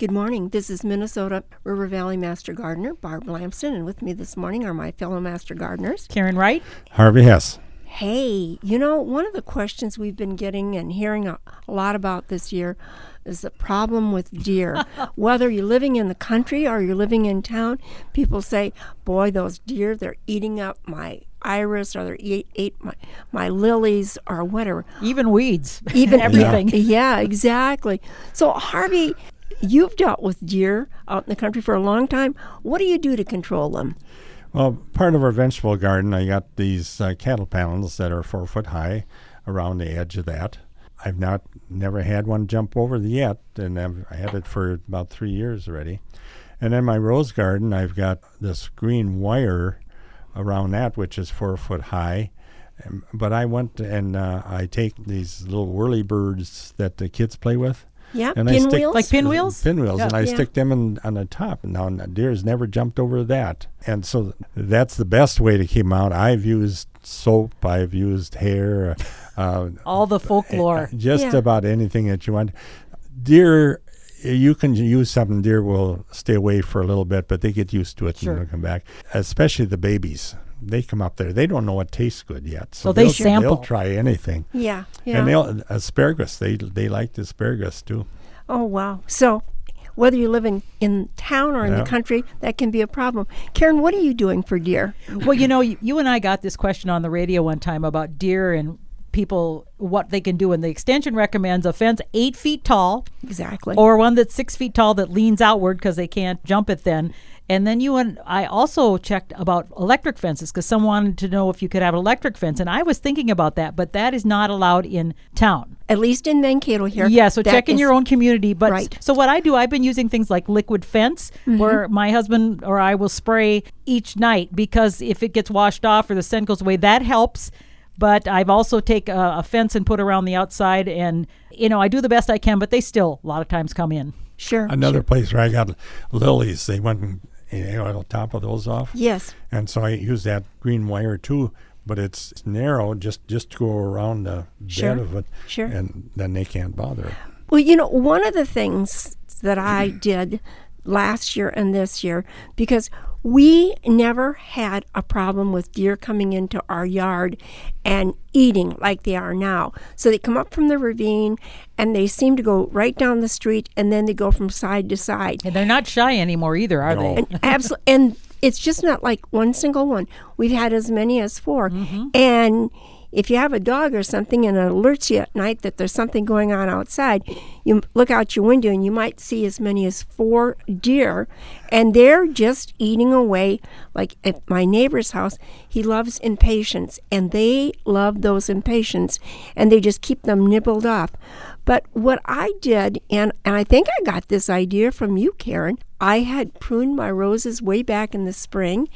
Good morning. This is Minnesota River Valley Master Gardener Barb Lamson, and with me this morning are my fellow Master Gardeners. Karen Wright. Harvey Hesse. Hey, you know, one of the questions we've been getting and hearing a, a lot about this year is the problem with deer. Whether you're living in the country or you're living in town, people say, boy, those deer, they're eating up my iris or they ate, ate my, my lilies or whatever. Even weeds. Even everything. Yeah, yeah, exactly. So, Harvey, you've dealt with deer out in the country for a long time. What do you do to control them? Well, part of our vegetable garden, I got these uh, cattle panels that are four foot high around the edge of that. I've not never had one jump over the yet, and I've had it for about three years already. And then my rose garden, I've got this green wire around that, which is four foot high. Um, but I went and uh, I take these little whirly birds that the kids play with, Yeah, And I stick- pinwheels. Like pinwheels? pinwheels, Yeah. and I Yeah. stick them in, on the top. And now has never jumped over that, and so that's the best way to keep them out. I've used soap, I've used hair, uh, All the folklore. just Yeah. about anything that you want. Deer, you can use something. Deer will stay away for a little bit, but they get used to it Sure. and they'll come back. Especially the babies, they come up there. They don't know what tastes good yet, So they they'll- sample. They'll try anything. yeah, yeah. And they'll asparagus. They they like the asparagus too. Oh, wow. So, whether you live in, in town or in Yeah. the country, that can be a problem. Karen, what are you doing for deer? well, you know, you, you and I got this question on the radio one time about deer and people what they can do, and the extension recommends a fence eight feet tall Exactly. or one that's six feet tall that leans outward because they can't jump it then. And then you and I also checked about electric fences because someone wanted to know if you could have an electric fence, and I was thinking about that, but that is not allowed in town. At least in Mankato here. Yeah, so check in your own community. But Right. so what I do, I've been using things like liquid fence, mm-hmm. where my husband or I will spray each night because if it gets washed off or the scent goes away, that helps. But I've also take a, a fence and put around the outside, and you know I do the best I can. But they still a lot of times come in. Sure. Another place where I got lilies, they went and you know, the top of those off. Yes. And so I use that green wire too, but it's narrow just just to go around the Sure, bed of it. sure. And then they can't bother. Well, you know, one of the things that I did last year and this year, because we never had a problem with deer coming into our yard and eating like they are now. So they come up from the ravine and they seem to go right down the street and then they go from side to side. And they're not shy anymore either, are No. they? And absolutely, and it's just not like one single one. We've had as many as 4 mm-hmm. and if you have a dog or something and it alerts you at night that there's something going on outside, you look out your window and you might see as many as four deer, and they're just eating away. Like at my neighbor's house, he loves impatiens, and they love those impatiens, and they just keep them nibbled off. But what I did, and, and I think I got this idea from you, Karen, I had pruned my roses way back in the spring,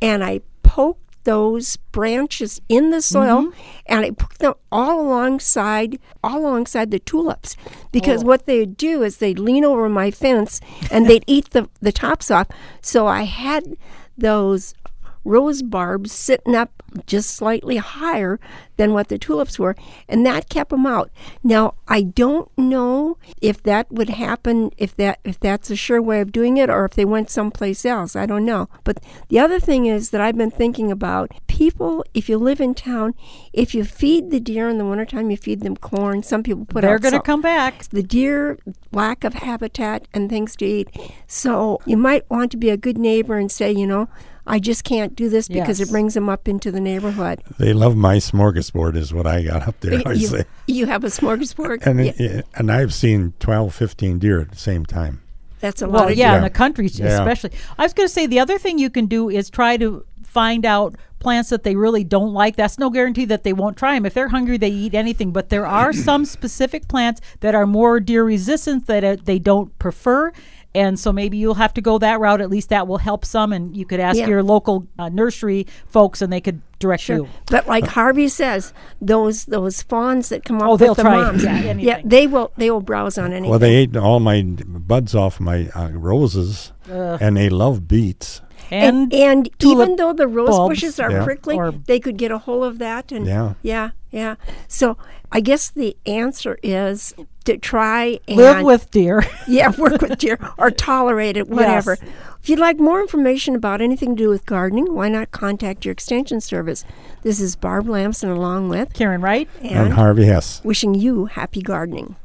and I poked those branches in the soil mm-hmm. and I put them all alongside all alongside the tulips. Because oh. what they'd do is they'd lean over my fence and they'd eat the, the tops off. So I had those rose barbs sitting up just slightly higher than what the tulips were, and that kept them out. Now I don't know if that would happen if that if that's a sure way of doing it or if they went someplace else. I don't know. But the other thing is that I've been thinking about people. If you live in town, if you feed the deer in the wintertime, you feed them corn. Some people put out They're going to come back. the deer lack of habitat and things to eat. So you might want to be a good neighbor and say, you know, I just can't do this because Yes. it brings them up into the neighborhood. They love my smorgasbord is what I got up there. I you, say. you have a smorgasbord. And Yeah, it, and I've seen 12, 15 deer at the same time. that's a Well, lot of yeah, deer. in the country Yeah. especially. I was going to say the other thing you can do is try to find out plants that they really don't like. That's no guarantee that they won't try them. If they're hungry, they eat anything. But there are some specific plants that are more deer resistant that uh, they don't prefer. And so maybe you'll have to go that route. At least that will help some. And you could ask Yeah. your local uh, nursery folks, and they could direct you. But like Harvey says, those those fawns that come up Oh, they'll with the try, moms, yeah, yeah, they will they will browse on anything. Well, they ate all my buds off my uh, roses, and they love beets. And, and, and tulip even though the rose bulbs. bushes are Yeah. prickly, Or- they could get a hold of that. And Yeah. yeah, yeah. So I guess the answer is to try and live with deer. yeah, work with deer or tolerate it, whatever. Yes. If you'd like more information about anything to do with gardening, why not contact your extension service? This is Barb Lamson along with Karen, Wright And and Harvey Hesse. wishing you happy gardening.